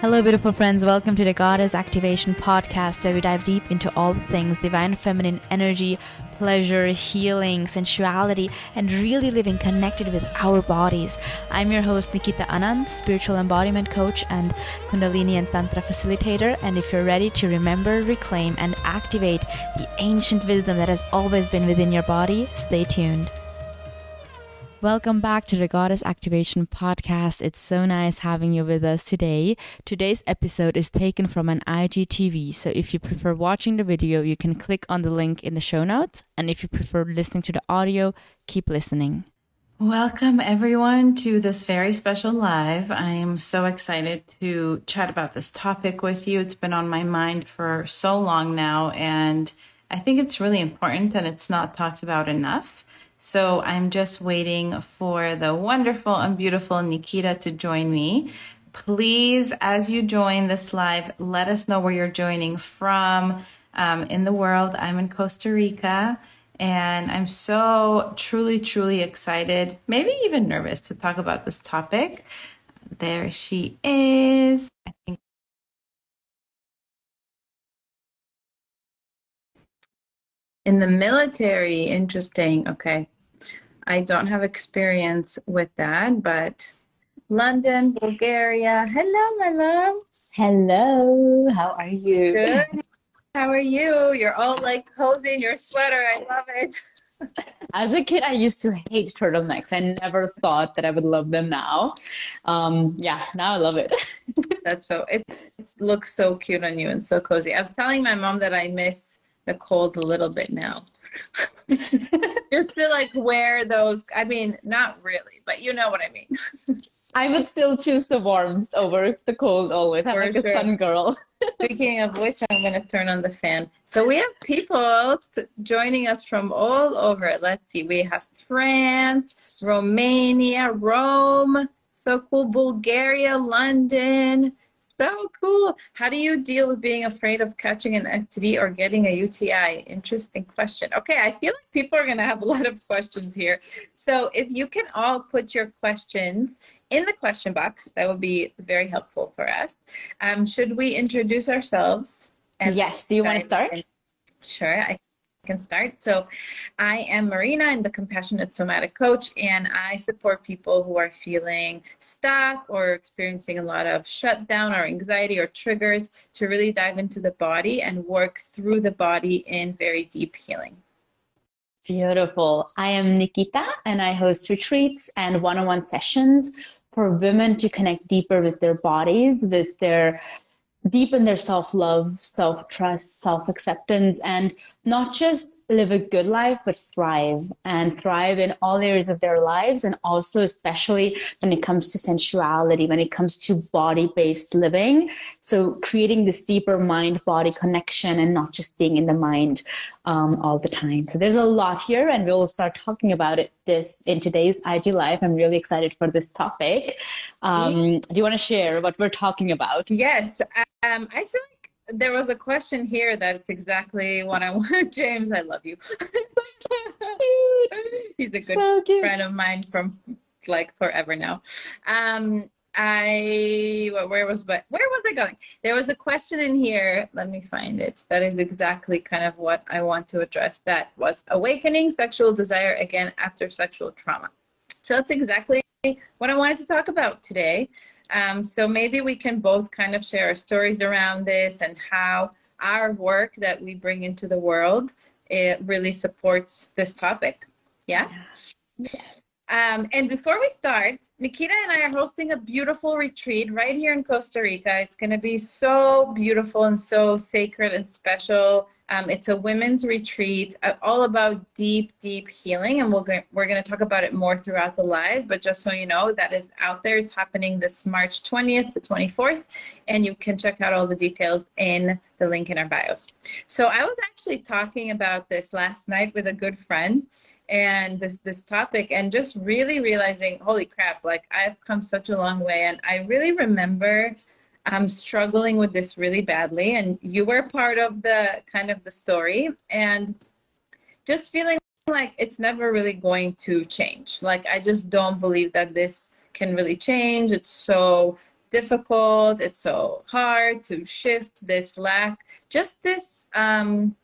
Hello, beautiful friends. Welcome to the Goddess Activation Podcast, where we dive deep into all things divine feminine energy, pleasure, healing, sensuality, and really living connected with our bodies. I'm your host, Nikita Anand, spiritual embodiment coach and Kundalini and Tantra facilitator. And if you're ready to remember, reclaim, and activate the ancient wisdom that has always been within your body, stay tuned. Welcome back to the Goddess Activation Podcast. It's so nice having you with us today. Today's episode is taken from an IGTV, so if you prefer watching the video, you can click on the link in the show notes. And if you prefer listening to the audio, keep listening. Welcome, everyone, to this very special live. I am so excited to chat about this topic with you. It's been on my mind for so long now, and I think it's really important and it's not talked about enough. So I'm just waiting for the wonderful and beautiful Nikita to join me. Please, as you join this live, let us know where you're joining from um, in the world. I'm in Costa Rica and I'm so truly, truly excited, maybe even nervous to talk about this topic. There she is. I think In the military, interesting. Okay. I don't have experience with that, but London, Bulgaria. Hello, my love. Hello, how are you? Good. How are you? You're all like cozy in your sweater. I love it. As a kid, I used to hate turtlenecks. I never thought that I would love them now. Um, yeah, now I love it. That's so, it, it looks so cute on you and so cozy. I was telling my mom that I miss the cold a little bit now. Just to like wear those. I mean, not really, but you know what I mean. I would still choose the warmth over the cold always. I'm like sure. a sun girl. Speaking of which, I'm going to turn on the fan. So we have people t- joining us from all over. Let's see. We have France, Romania, Rome, so cool, Bulgaria, London, so cool. How do you deal with being afraid of catching an STD or getting a UTI? Interesting question. Okay, I feel like people are going to have a lot of questions here. So if you can all put your questions in the question box, that would be very helpful for us. Um, should we introduce ourselves? yes. Do you want to start? Sure. I can start. So, I am Marina. I'm the compassionate somatic coach, and I support people who are feeling stuck or experiencing a lot of shutdown or anxiety or triggers to really dive into the body and work through the body in very deep healing. Beautiful. I am Nikita, and I host retreats and one on one sessions for women to connect deeper with their bodies, with their deepen their self love, self trust, self acceptance, and not just live a good life, but thrive and thrive in all areas of their lives. And also, especially when it comes to sensuality, when it comes to body based living. So, creating this deeper mind body connection and not just being in the mind um, all the time. So, there's a lot here, and we'll start talking about it this in today's IG Live. I'm really excited for this topic. Um, do you want to share what we're talking about? Yes. Um, I feel like there was a question here that's exactly what I want. James, I love you. He's a good so friend of mine from like forever now. Um, I where was but where was I going? There was a question in here. Let me find it. That is exactly kind of what I want to address. That was awakening sexual desire again after sexual trauma. So that's exactly what I wanted to talk about today. Um, so maybe we can both kind of share our stories around this and how our work that we bring into the world it really supports this topic. Yeah. yeah. Um, and before we start, Nikita and I are hosting a beautiful retreat right here in Costa Rica. It's going to be so beautiful and so sacred and special. Um, it's a women's retreat uh, all about deep, deep healing, and we're going we're going to talk about it more throughout the live. But just so you know, that is out there. It's happening this March 20th to 24th, and you can check out all the details in the link in our bios. So I was actually talking about this last night with a good friend, and this this topic, and just really realizing, holy crap! Like I've come such a long way, and I really remember I'm struggling with this really badly. And you were part of the kind of the story and just feeling like it's never really going to change. Like, I just don't believe that this can really change. It's so difficult it's so hard to shift this lack just this um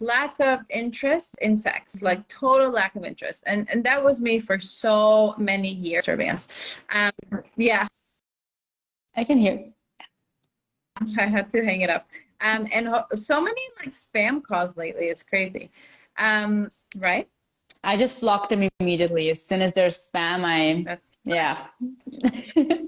lack of interest in sex like total lack of interest and and that was me for so many years um yeah i can hear i had to hang it up um and so many like spam calls lately it's crazy um right i just blocked them immediately as soon as there's spam i That's yeah.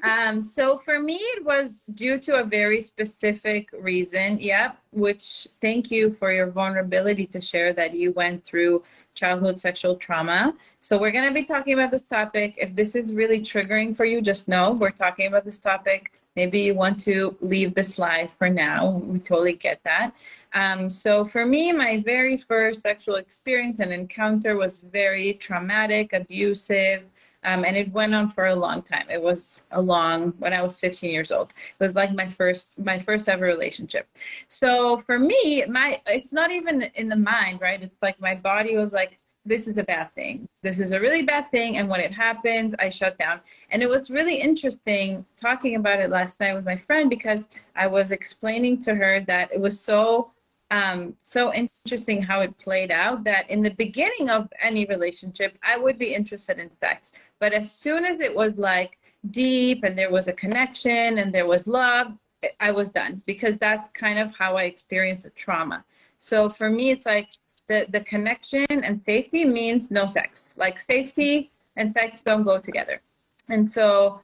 um, so for me, it was due to a very specific reason. Yeah. Which thank you for your vulnerability to share that you went through childhood sexual trauma. So we're going to be talking about this topic. If this is really triggering for you, just know we're talking about this topic. Maybe you want to leave this live for now. We totally get that. Um, so for me, my very first sexual experience and encounter was very traumatic, abusive, um, and it went on for a long time. It was a long when I was 15 years old. It was like my first my first ever relationship. So for me, my it's not even in the mind, right? It's like my body was like, this is a bad thing. This is a really bad thing. And when it happens, I shut down. And it was really interesting talking about it last night with my friend because I was explaining to her that it was so um, so interesting how it played out that in the beginning of any relationship, I would be interested in sex. But as soon as it was like deep and there was a connection and there was love, I was done because that's kind of how I experience a trauma. So for me, it's like the, the connection and safety means no sex. Like safety and sex don't go together. And so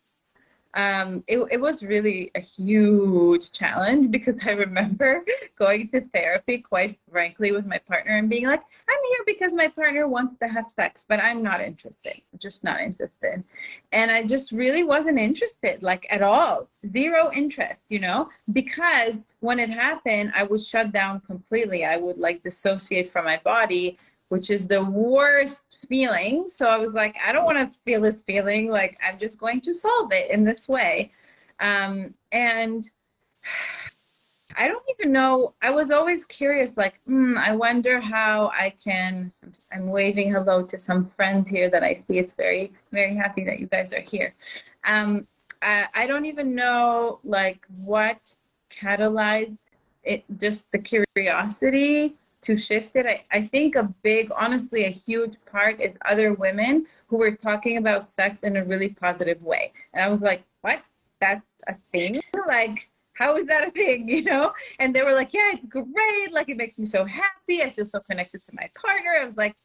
um, it, it was really a huge challenge because I remember going to therapy quite frankly with my partner and being like, I'm here because my partner wants to have sex, but I'm not interested, just not interested. And I just really wasn't interested, like at all, zero interest, you know, because when it happened, I would shut down completely. I would like dissociate from my body which is the worst feeling. So I was like, I don't want to feel this feeling. Like, I'm just going to solve it in this way. Um, and I don't even know. I was always curious, like, mm, I wonder how I can. I'm waving hello to some friends here that I see. It's very, very happy that you guys are here. Um, I, I don't even know, like, what catalyzed it, just the curiosity to shift it. I, I think a big, honestly, a huge part is other women who were talking about sex in a really positive way. And I was like, what? That's a thing? Like, how is that a thing? You know? And they were like, yeah, it's great. Like, it makes me so happy. I feel so connected to my partner. I was like,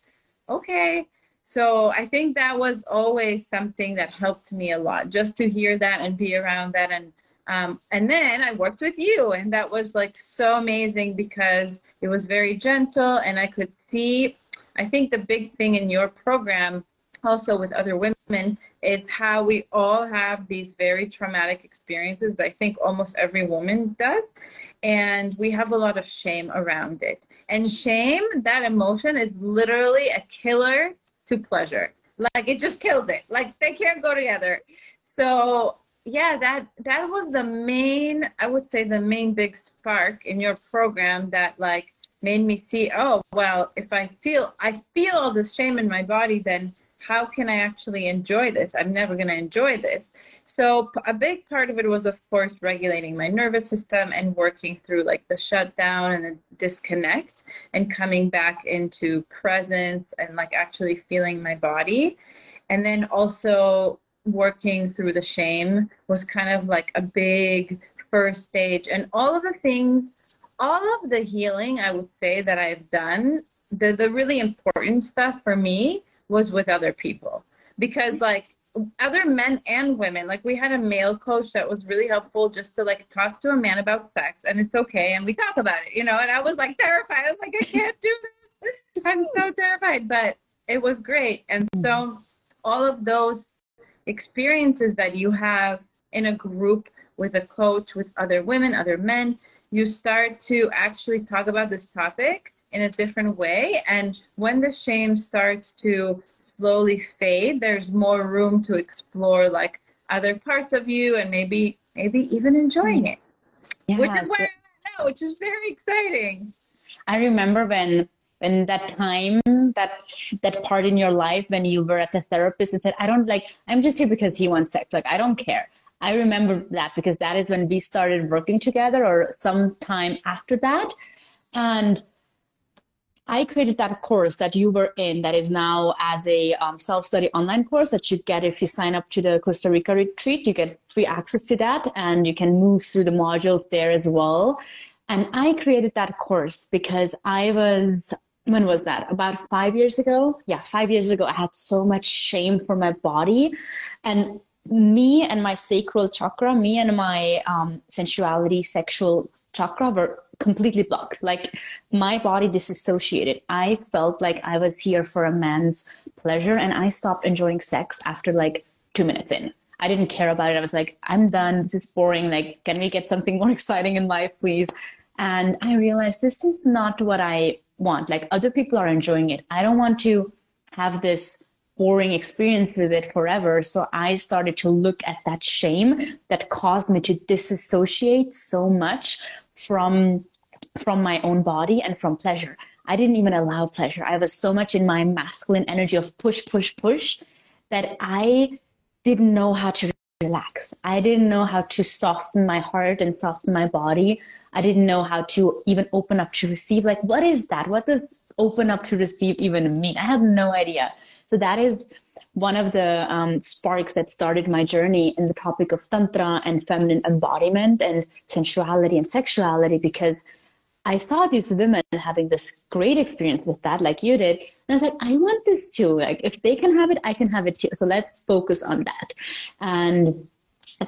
okay. So I think that was always something that helped me a lot just to hear that and be around that and um, and then I worked with you, and that was like so amazing because it was very gentle, and I could see. I think the big thing in your program, also with other women, is how we all have these very traumatic experiences. I think almost every woman does. And we have a lot of shame around it. And shame, that emotion, is literally a killer to pleasure. Like it just kills it. Like they can't go together. So yeah that that was the main i would say the main big spark in your program that like made me see oh well if i feel i feel all this shame in my body then how can i actually enjoy this? I'm never going to enjoy this. So a big part of it was of course regulating my nervous system and working through like the shutdown and the disconnect and coming back into presence and like actually feeling my body. And then also working through the shame was kind of like a big first stage. And all of the things, all of the healing I would say that I've done, the, the really important stuff for me was with other people. Because like other men and women, like we had a male coach that was really helpful just to like talk to a man about sex and it's okay. And we talk about it, you know, and I was like terrified. I was like, I can't do this. I'm so terrified, but it was great. And so mm-hmm. all of those experiences that you have in a group with a coach, with other women, other men, you start to actually talk about this topic in a different way. And when the shame starts to slowly fade, there's more room to explore like other parts of you and maybe maybe even enjoying mm. it. Yeah, which is where I'm at now, which is very exciting. I remember when when that time that that part in your life when you were at the therapist and said i don't like i'm just here because he wants sex like i don't care I remember that because that is when we started working together or sometime after that. And I created that course that you were in that is now as a um, self-study online course that you get if you sign up to the Costa Rica retreat. You get free access to that and you can move through the modules there as well. And I created that course because I was, when was that? About five years ago? Yeah, five years ago, I had so much shame for my body. And me and my sacral chakra, me and my um, sensuality, sexual chakra were completely blocked. Like my body disassociated. I felt like I was here for a man's pleasure and I stopped enjoying sex after like two minutes in. I didn't care about it. I was like, I'm done. This is boring. Like, can we get something more exciting in life, please? And I realized this is not what I want. Like, other people are enjoying it. I don't want to have this boring experience with it forever. So I started to look at that shame that caused me to disassociate so much from from my own body and from pleasure. I didn't even allow pleasure. I was so much in my masculine energy of push, push, push that I didn't know how to relax. I didn't know how to soften my heart and soften my body. I didn't know how to even open up to receive. Like, what is that? What does open up to receive even mean? I had no idea. So that is one of the um, sparks that started my journey in the topic of tantra and feminine embodiment and sensuality and sexuality because I saw these women having this great experience with that, like you did. And I was like, I want this too. Like, if they can have it, I can have it too. So let's focus on that. And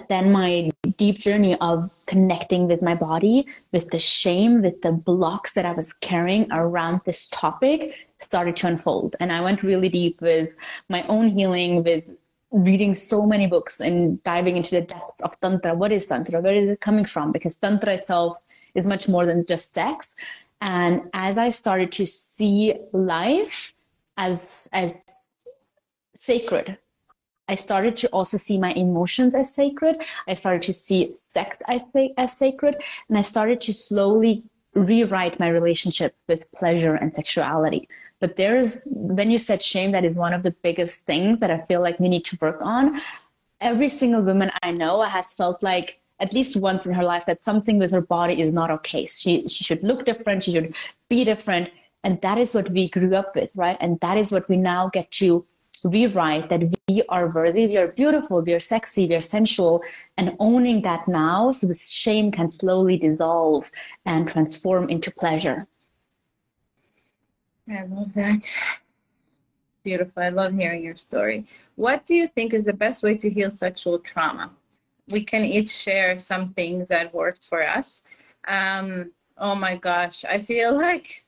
then my deep journey of connecting with my body, with the shame, with the blocks that I was carrying around this topic started to unfold. And I went really deep with my own healing, with reading so many books and diving into the depths of Tantra. What is Tantra? Where is it coming from? Because Tantra itself is much more than just sex. And as I started to see life as, as sacred, I started to also see my emotions as sacred. I started to see sex as, as sacred. And I started to slowly rewrite my relationship with pleasure and sexuality. But there's, when you said shame, that is one of the biggest things that I feel like we need to work on. Every single woman I know has felt like at least once in her life that something with her body is not okay. She, she should look different. She should be different. And that is what we grew up with, right? And that is what we now get to rewrite that we are worthy, we are beautiful, we are sexy, we are sensual, and owning that now so the shame can slowly dissolve and transform into pleasure. I love that. Beautiful. I love hearing your story. What do you think is the best way to heal sexual trauma? We can each share some things that worked for us. Um, oh my gosh, I feel like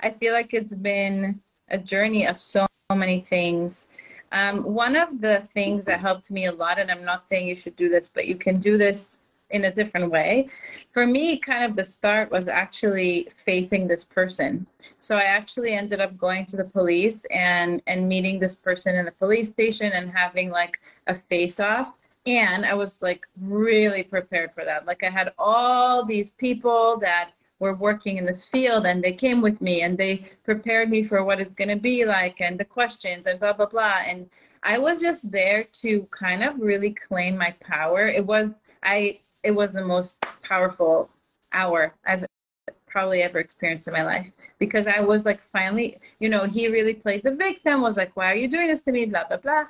I feel like it's been a journey of so many things. Um, one of the things that helped me a lot, and I'm not saying you should do this, but you can do this in a different way. For me, kind of the start was actually facing this person. So I actually ended up going to the police and and meeting this person in the police station and having like a face off. And I was like really prepared for that. Like I had all these people that were working in this field and they came with me and they prepared me for what it's going to be like and the questions and blah blah blah. And i was just there to kind of really claim my power. It was i it was the most powerful hour i've probably ever experienced in my life because i was like finally you know he really played the victim was like why are you doing this to me? Blah blah blah.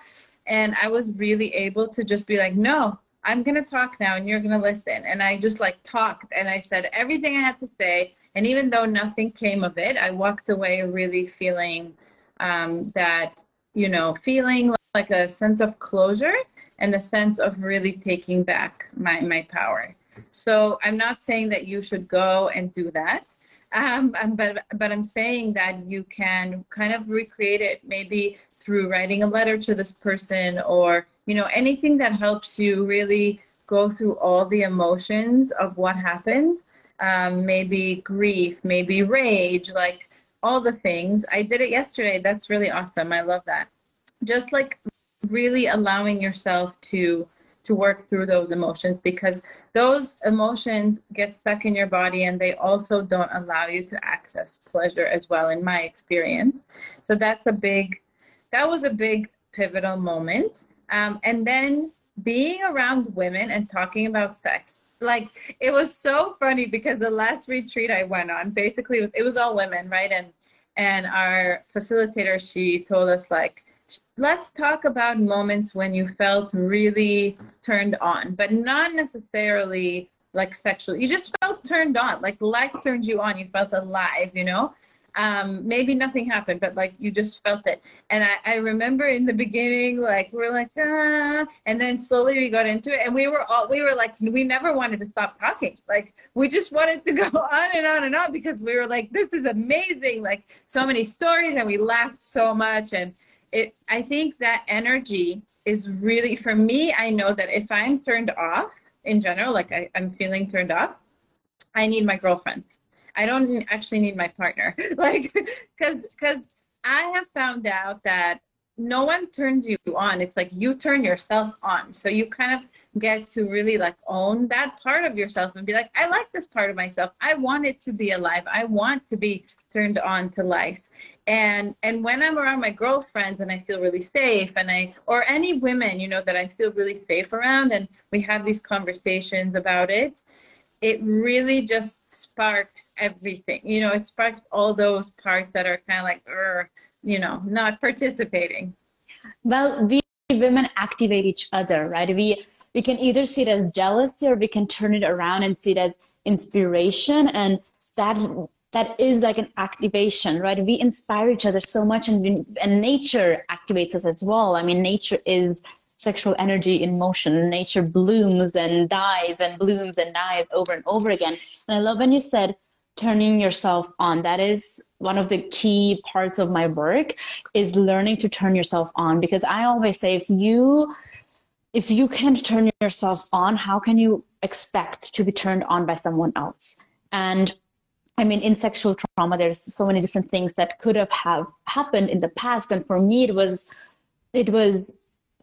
And i was really able to just be like no I'm going to talk now and you're going to listen. And I just like talked and I said everything I had to say. And even though nothing came of it, I walked away really feeling um, that, you know, feeling like a sense of closure and a sense of really taking back my, my power. So I'm not saying that you should go and do that. Um, but but I'm saying that you can kind of recreate it maybe through writing a letter to this person or you know anything that helps you really go through all the emotions of what happened um, maybe grief maybe rage like all the things. I did it yesterday. That's really awesome. I love that. Just like really allowing yourself to to work through those emotions because those emotions get stuck in your body and they also don't allow you to access pleasure as well in my experience. So that's a big that was a big pivotal moment. Um, and then being around women and talking about sex like it was so funny because the last retreat i went on basically it was, it was all women right and and our facilitator she told us like let's talk about moments when you felt really turned on but not necessarily like sexually you just felt turned on like life turned you on you felt alive you know um, maybe nothing happened, but like you just felt it. And I, I remember in the beginning, like we are like, ah, and then slowly we got into it, and we were all we were like, we never wanted to stop talking. Like we just wanted to go on and on and on because we were like, this is amazing. Like so many stories, and we laughed so much. And it, I think that energy is really for me. I know that if I'm turned off in general, like I, I'm feeling turned off, I need my girlfriend I don't actually need my partner. like, because because I have found out that no one turns you on. It's like you turn yourself on. So you kind of get to really like own that part of yourself and be like, I like this part of myself. I want it to be alive. I want to be turned on to life. And and when I'm around my girlfriends and I feel really safe and I or any women, you know, that I feel really safe around and we have these conversations about it, it really just sparks everything. You know, it sparks all those parts that are kind of like, you know, not participating. Well, we women activate each other, right? We we can either see it as jealousy or we can turn it around and see it as inspiration, and that that is like an activation, right? We inspire each other so much, and and nature activates us as well. I mean, nature is sexual energy in motion. Nature blooms and dies and blooms and dies over and over again. And I love when you said turning yourself on. That is one of the key parts of my work is learning to turn yourself on because I always say if you if you can't turn yourself on, how can you expect to be turned on by someone else? And I mean, in sexual trauma, there's so many different things that could have have happened in the past. And for me, it was, it was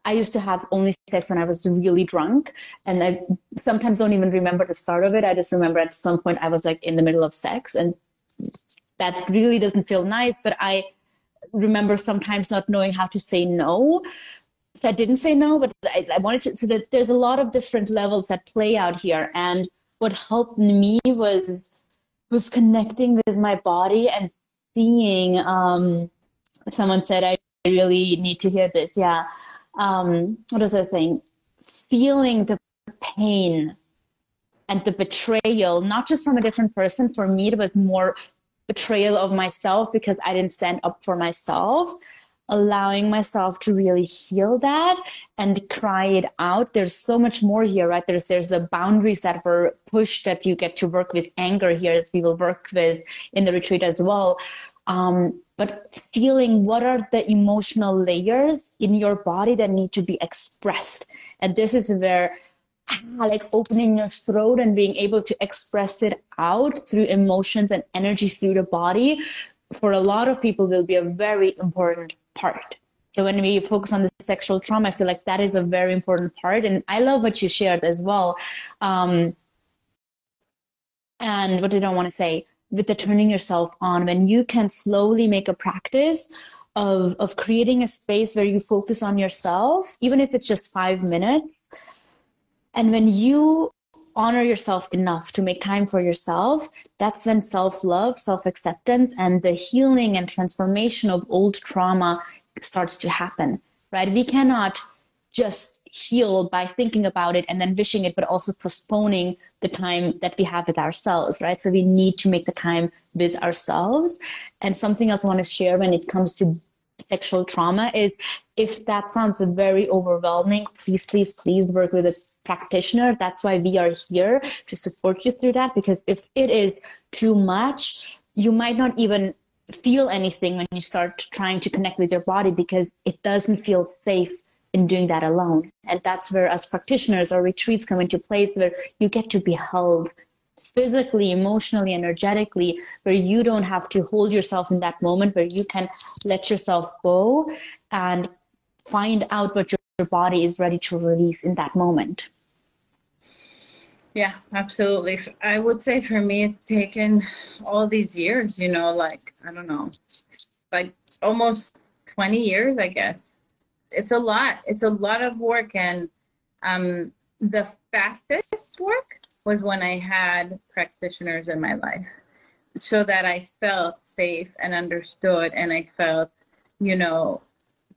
I used to have only sex when I was really drunk. And I sometimes don't even remember the start of it. I just remember at some point I was like in the middle of sex and that really doesn't feel nice. But I remember sometimes not knowing how to say no. So I didn't say no, but I, I wanted to, so that there's a lot of different levels that play out here. And what helped me was, was connecting with my body and seeing, um, someone said, I really need to hear this. Yeah um, what was I saying? Feeling the pain and the betrayal, not just from a different person. For me, it was more betrayal of myself because I didn't stand up for myself. Allowing myself to really heal that and cry it out. There's so much more here, right? There's there's the boundaries that were pushed that you get to work with anger here that we will work with in the retreat as well. Um, but feeling what are the emotional layers in your body that need to be expressed. And this is where ah, like opening your throat and being able to express it out through emotions and energy through the body for a lot of people will be a very important part. So when we focus on the sexual trauma i feel like that is a very important part. And i love what you shared as well. Um, and what did i want to say with the turning yourself on when you can slowly make a practice of of creating a space where you focus on yourself even if it's just 5 minutes and when you honor yourself enough to make time for yourself that's when self-love self-acceptance and the healing and transformation of old trauma starts to happen right? We cannot just heal by thinking about it and then wishing it, but also postponing the time that we have with ourselves, right? So we need to make the time with ourselves. And something else I want to share when it comes to sexual trauma is if that sounds very overwhelming, please, please, please work with a practitioner. That's why we are here to support you through that. Because if it is too much, you might not even feel anything when you start trying to connect with your body because it doesn't feel safe in doing that alone. And that's where, as practitioners, our retreats come into place where you get to be held physically, emotionally, energetically, where you don't have to hold yourself in that moment, where you can let yourself go and find out what your body is ready to release in that moment. Yeah, absolutely. I would say for me, it's taken all these years, you know, like, I don't know, like almost 20 years, I guess it's a lot. It's a lot of work, and Um, the fastest work was when I had practitioners in my life so that I felt safe and understood and I felt, you know,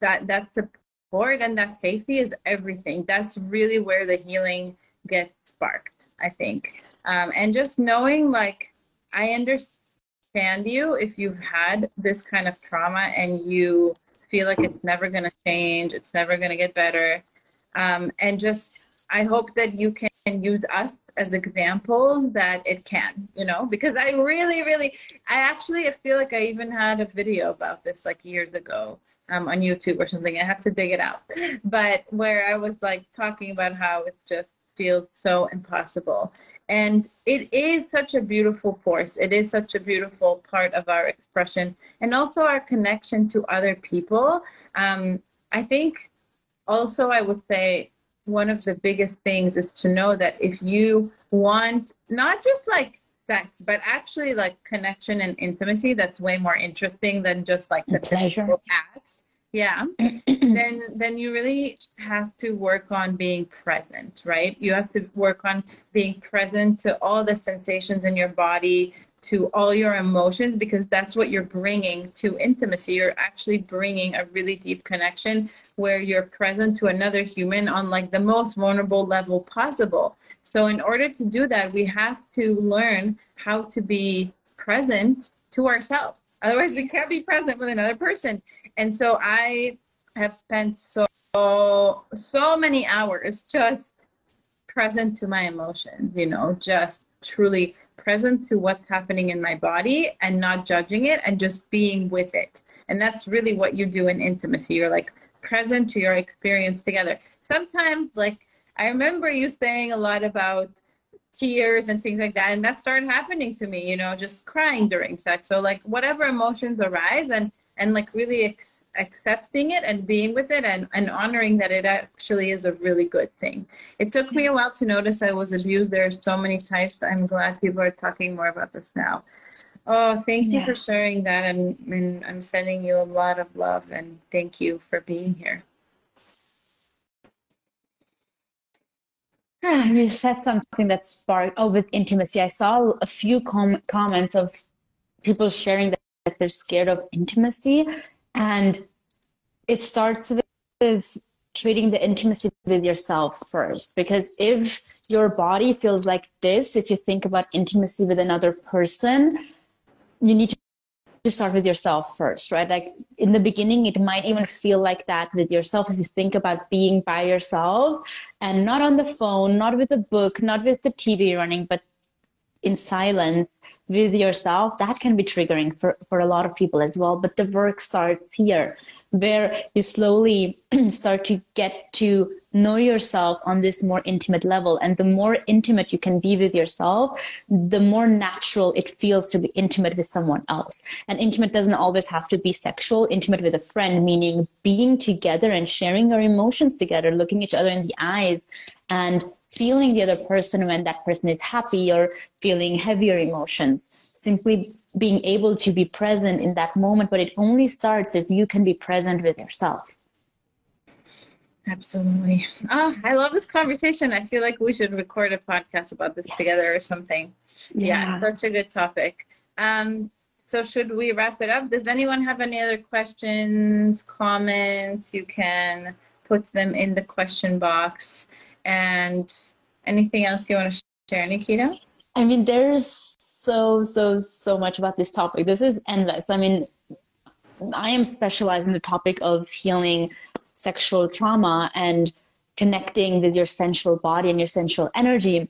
that that support and that safety is everything. That's really where the healing gets sparked, I think. Um, and just knowing like I understand you if you've had this kind of trauma and you feel like it's never going to change, it's never going to get better. Um, and just, I hope that you can use us as examples that it can, you know, because I really, really, I actually feel like I even had a video about this like years ago um, on YouTube or something. I have to dig it out. But where I was like talking about how it just feels so impossible. And it is such a beautiful force. It is such a beautiful part of our expression and also our connection to other people. Um, I think also, I would say one of the biggest things is to know that if you want not just like sex, but actually like connection and intimacy, that's way more interesting than just like the pleasure acts. Yeah, then then you really have to work on being present, right? You have to work on being present to all the sensations in your body, to all your emotions because that's what you're bringing to intimacy. You're actually bringing a really deep connection where you're present to another human on like the most vulnerable level possible. So in order to do that, we have to learn how to be present to ourselves. Otherwise, we can't be present with another person. And so I have spent so so many hours just present to my emotions, you know, just truly present to what's happening in my body and not judging it and just being with it. And that's really what you do in intimacy. You're like present to your experience together. Sometimes, like, I remember you saying a lot about tears and things like that. And that started happening to me, you know, just crying during sex. So, like, whatever emotions arise and and like really ex- accepting it and being with it and, and honoring that it actually is a really good thing. It took me a while to notice I was abused. There are so many types. I'm glad people are talking more about this now. Oh, thank you yeah. for sharing that. And, and I'm sending you a lot of love and thank you for being here. You said something that sparked, oh, with intimacy. I saw a few com- comments of people sharing that that they're scared of intimacy. And it starts with treating the intimacy with yourself first. Because if your body feels like this, if you think about intimacy with another person, you need to start with yourself first, right? Like in the beginning, it might even feel like that with yourself if you think about being by yourself and not on the phone, not with a book, not with the TV running, but in silence with yourself, that can be triggering for, for a lot of people as well. But the work starts here, where you slowly start to get to know yourself on this more intimate level. And the more intimate you can be with yourself, the more natural it feels to be intimate with someone else. And intimate doesn't always have to be sexual, intimate with a friend, meaning being together and sharing your emotions together, looking each other in the eyes and feeling the other person when that person is happy or feeling heavier emotions. Simply being able to be present in that moment, but it only starts if you can be present with yourself. Absolutely. Oh, I love this conversation. I feel like we should record a podcast about this yeah. together or something. Yeah. yeah, such a good topic. Um, so should we wrap it up? Does anyone have any other questions, comments? You can put them in the question box. And anything else you want to share, Nikita? I mean, there's so, so, so much about this topic. This is endless. I mean, I am specialized in the topic of healing sexual trauma and connecting with your sensual body and your sensual energy.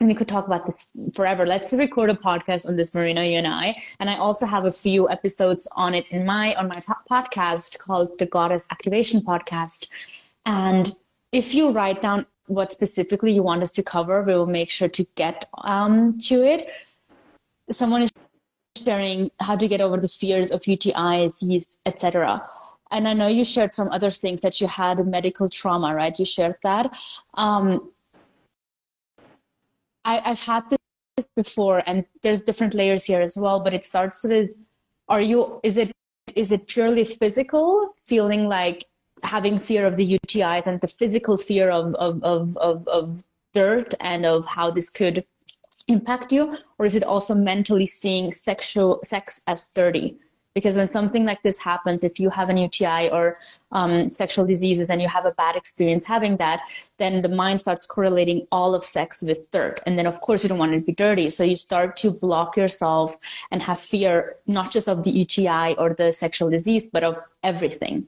And we could talk about this forever. Let's record a podcast on this, Marina, you and I. And I also have a few episodes on it in my on my podcast called the Goddess Activation Podcast. And if you write down what specifically you want us to cover, we will make sure to get um, to it. Someone is sharing how to get over the fears of UTIs, etc. And I know you shared some other things that you had medical trauma, right? You shared that. Um, I, I've had this before, and there's different layers here as well. But it starts with: Are you? Is it? Is it purely physical, feeling like having fear of the UTIs and the physical fear of, of, of, of, of dirt and of how this could impact you? Or is it also mentally seeing sexual sex as dirty? because when something like this happens if you have an uti or um, sexual diseases and you have a bad experience having that then the mind starts correlating all of sex with dirt and then of course you don't want it to be dirty so you start to block yourself and have fear not just of the uti or the sexual disease but of everything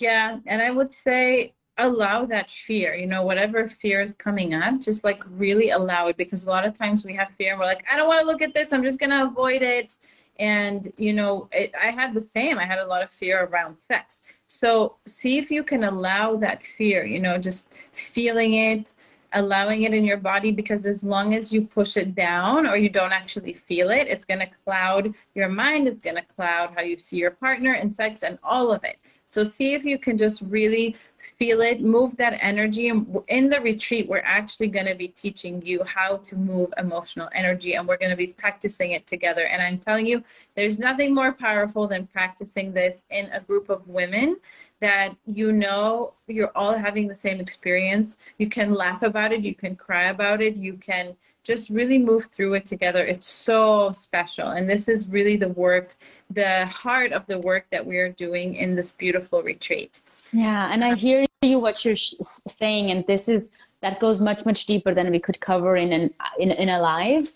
yeah and i would say allow that fear you know whatever fear is coming up just like really allow it because a lot of times we have fear and we're like i don't want to look at this i'm just going to avoid it. And you know it, i had the same i had a lot of fear around sex. So see if you can allow that fear you know just feeling it allowing it in your body because as long as you push it down or you don't actually feel it it's going to cloud your mind it's going to cloud how you see your partner and sex and all of it so see if you can just really feel it, move that energy. In the retreat, we're actually going to be teaching you how to move emotional energy and we're going to be practicing it together. And I'm telling you, there's nothing more powerful than practicing this in a group of women that you know you're all having the same experience. You can laugh about it, you can cry about it, you can just really move through it together. It's so special. And this is really the work, the heart of the work that we are doing in this beautiful retreat. Yeah. And I hear you what you're sh- saying. And this is, that goes much, much deeper than we could cover in an, in, in a live.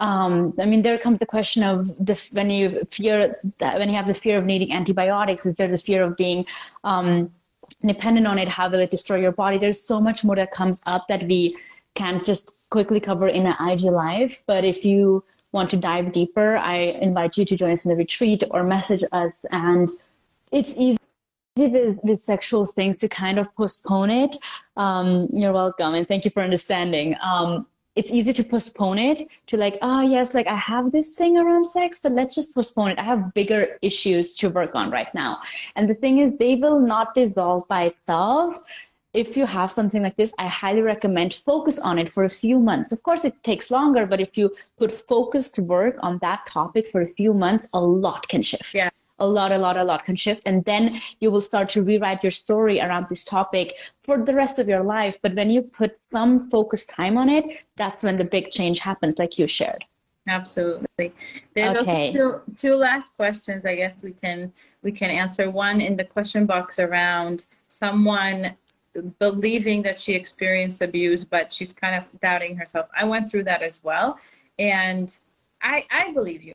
Um, I mean, there comes the question of the, when you fear when you have the fear of needing antibiotics, is there the fear of being um, dependent on it? How will it destroy your body? There's so much more that comes up that we can't just quickly cover in an IG live. But if you want to dive deeper, I invite you to join us in the retreat or message us. And it's easy with, with sexual things to kind of postpone it. Um, you're welcome. And thank you for understanding. Um, it's easy to postpone it to like, oh yes, like I have this thing around sex, but let's just postpone it. I have bigger issues to work on right now. And the thing is, they will not dissolve by itself if you have something like this, I highly recommend focus on it for a few months. Of course, it takes longer, but if you put focused work on that topic for a few months, a lot can shift. Yeah. A lot, a lot, a lot can shift. And then you will start to rewrite your story around this topic for the rest of your life. But when you put some focused time on it, that's when the big change happens, like you shared. Absolutely. There's okay. two, two last questions I guess we can we can answer. One in the question box around someone believing that she experienced abuse, but she's kind of doubting herself. I went through that as well. And I, I believe you,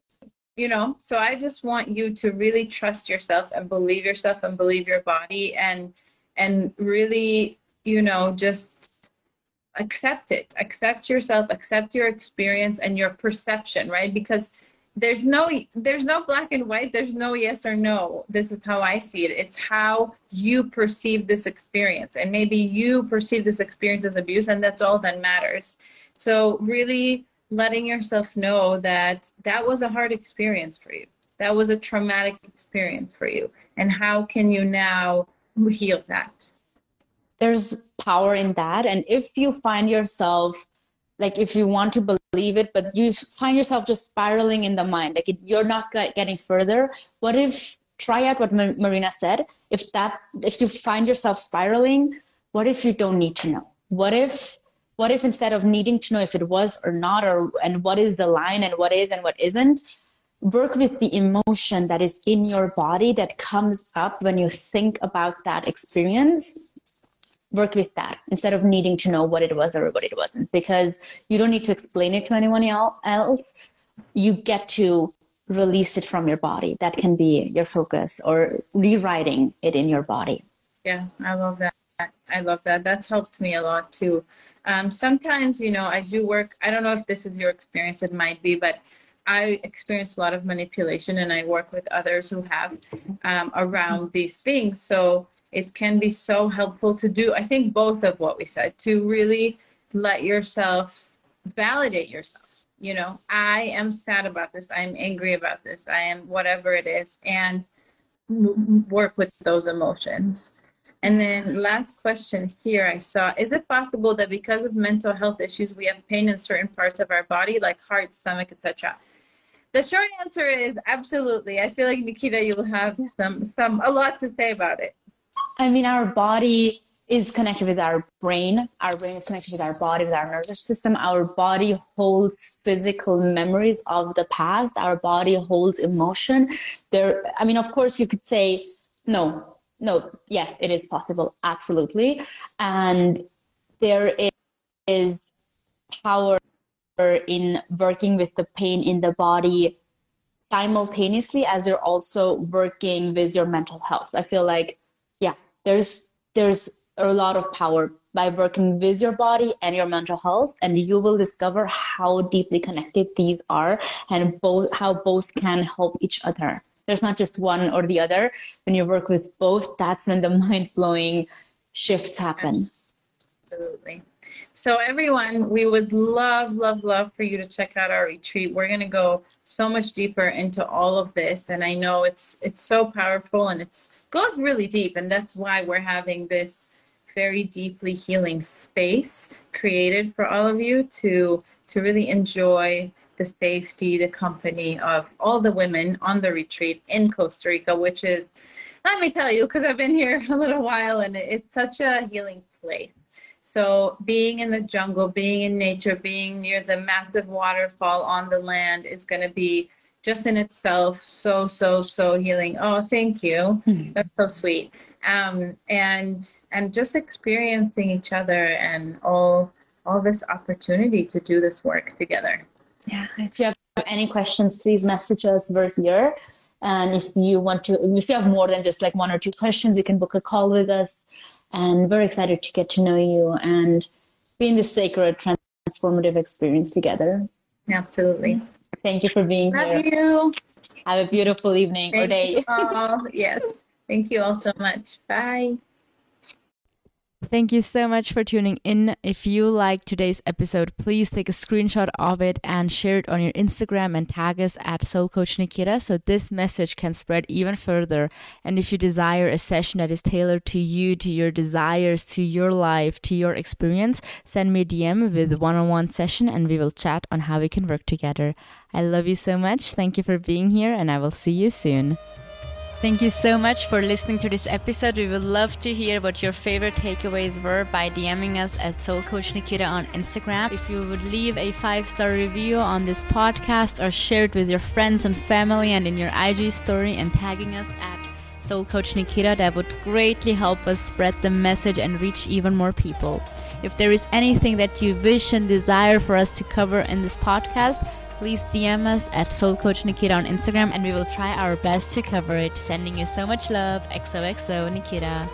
you know, so I just want you to really trust yourself and believe yourself and believe your body and, and really, you know, just accept it, accept yourself, accept your experience and your perception, right? Because there's no there's no black and white there's no yes or no. This is how i see it. It's how you perceive this experience. And maybe you perceive this experience as abuse and that's all that matters. So really letting yourself know that that was a hard experience for you. That was a traumatic experience for you. And how can you now heal that? There's power in that. And if you find yourself like if you want to believe it but you find yourself just spiraling in the mind like it, you're not getting further. What if try out what marina said if that if you find yourself spiraling what if you don't need to know? What if what if instead of needing to know if it was or not or and what is the line and what is and what isn't work with the emotion that is in your body that comes up when you think about that experience work with that instead of needing to know what it was or what it wasn't because you don't need to explain it to anyone else. You get to release it from your body. That can be your focus or rewriting it in your body. Yeah i love that. I love that. That's helped me a lot too. Um, sometimes you know i do work i don't know if this is your experience it might be but I experience a lot of manipulation and I work with others who have um, around these things. So it can be so helpful to do, I think, both of what we said to really let yourself validate yourself. You know, I am sad about this. I am angry about this. I am whatever it is. And work with those emotions. And then last question here I saw, is it possible that because of mental health issues we have pain in certain parts of our body like heart, stomach, etc.? The short answer is absolutely. I feel like Nikita, you'll have some some a lot to say about it. I mean, our body is connected with our brain. Our brain is connected with our body, with our nervous system. Our body holds physical memories of the past. Our body holds emotion. There, I mean, of course, you could say, no, no, yes, it is possible, absolutely. And there is power in working with the pain in the body simultaneously as you're also working with your mental health. I feel like, yeah, there's there's a lot of power by working with your body and your mental health and you will discover how deeply connected these are and both how both can help each other. There's not just one or the other. When you work with both that's when the mind-blowing shifts happen. Absolutely so everyone, we would love, love, love for you to check out our retreat. We're going to go so much deeper into all of this, and I know it's it's so powerful and it goes really deep, and that's why we're having this very deeply healing space created for all of you to to really enjoy the safety, the company of all the women on the retreat in Costa Rica, which is, let me tell you, because I've been here a little while and it's such a healing place. So being in the jungle, being in nature, being near the massive waterfall on the land is going to be just in itself so so so healing. Oh, thank you. Mm-hmm. That's so sweet. Um, and and just experiencing each other and all all this opportunity to do this work together. Yeah. If you have any questions, please message us. We're here. And if you want to, if you have more than just like one or two questions, you can book a call with us and very excited to get to know you and be in this sacred transformative experience together. Absolutely. Thank you for being Love here. Love you. Have a beautiful evening Thank or day. yes. Thank you all so much. Bye. Thank you so much for tuning in. If you like today's episode, please take a screenshot of it and share it on your Instagram and tag us at Soul Coach Nikita so this message can spread even further. And if you desire a session that is tailored to you, to your desires, to your life, to your experience, send me a DM with a one on one session and we will chat on how we can work together. I love you so much. Thank you for being here, and I will see you soon. Thank you so much for listening to this episode. We would love to hear what your favorite takeaways were by DMing us at Soul Coach Nikita on Instagram. If you would leave a five star review on this podcast or share it with your friends and family and in your IG story and tagging us at Soul Coach Nikita, that would greatly help us spread the message and reach even more people. If there is anything that you wish and desire for us to cover in this podcast, please DM us at Soul Coach Nikita on Instagram and we will try our best to cover it. Sending you so much love. XOXO Nikita.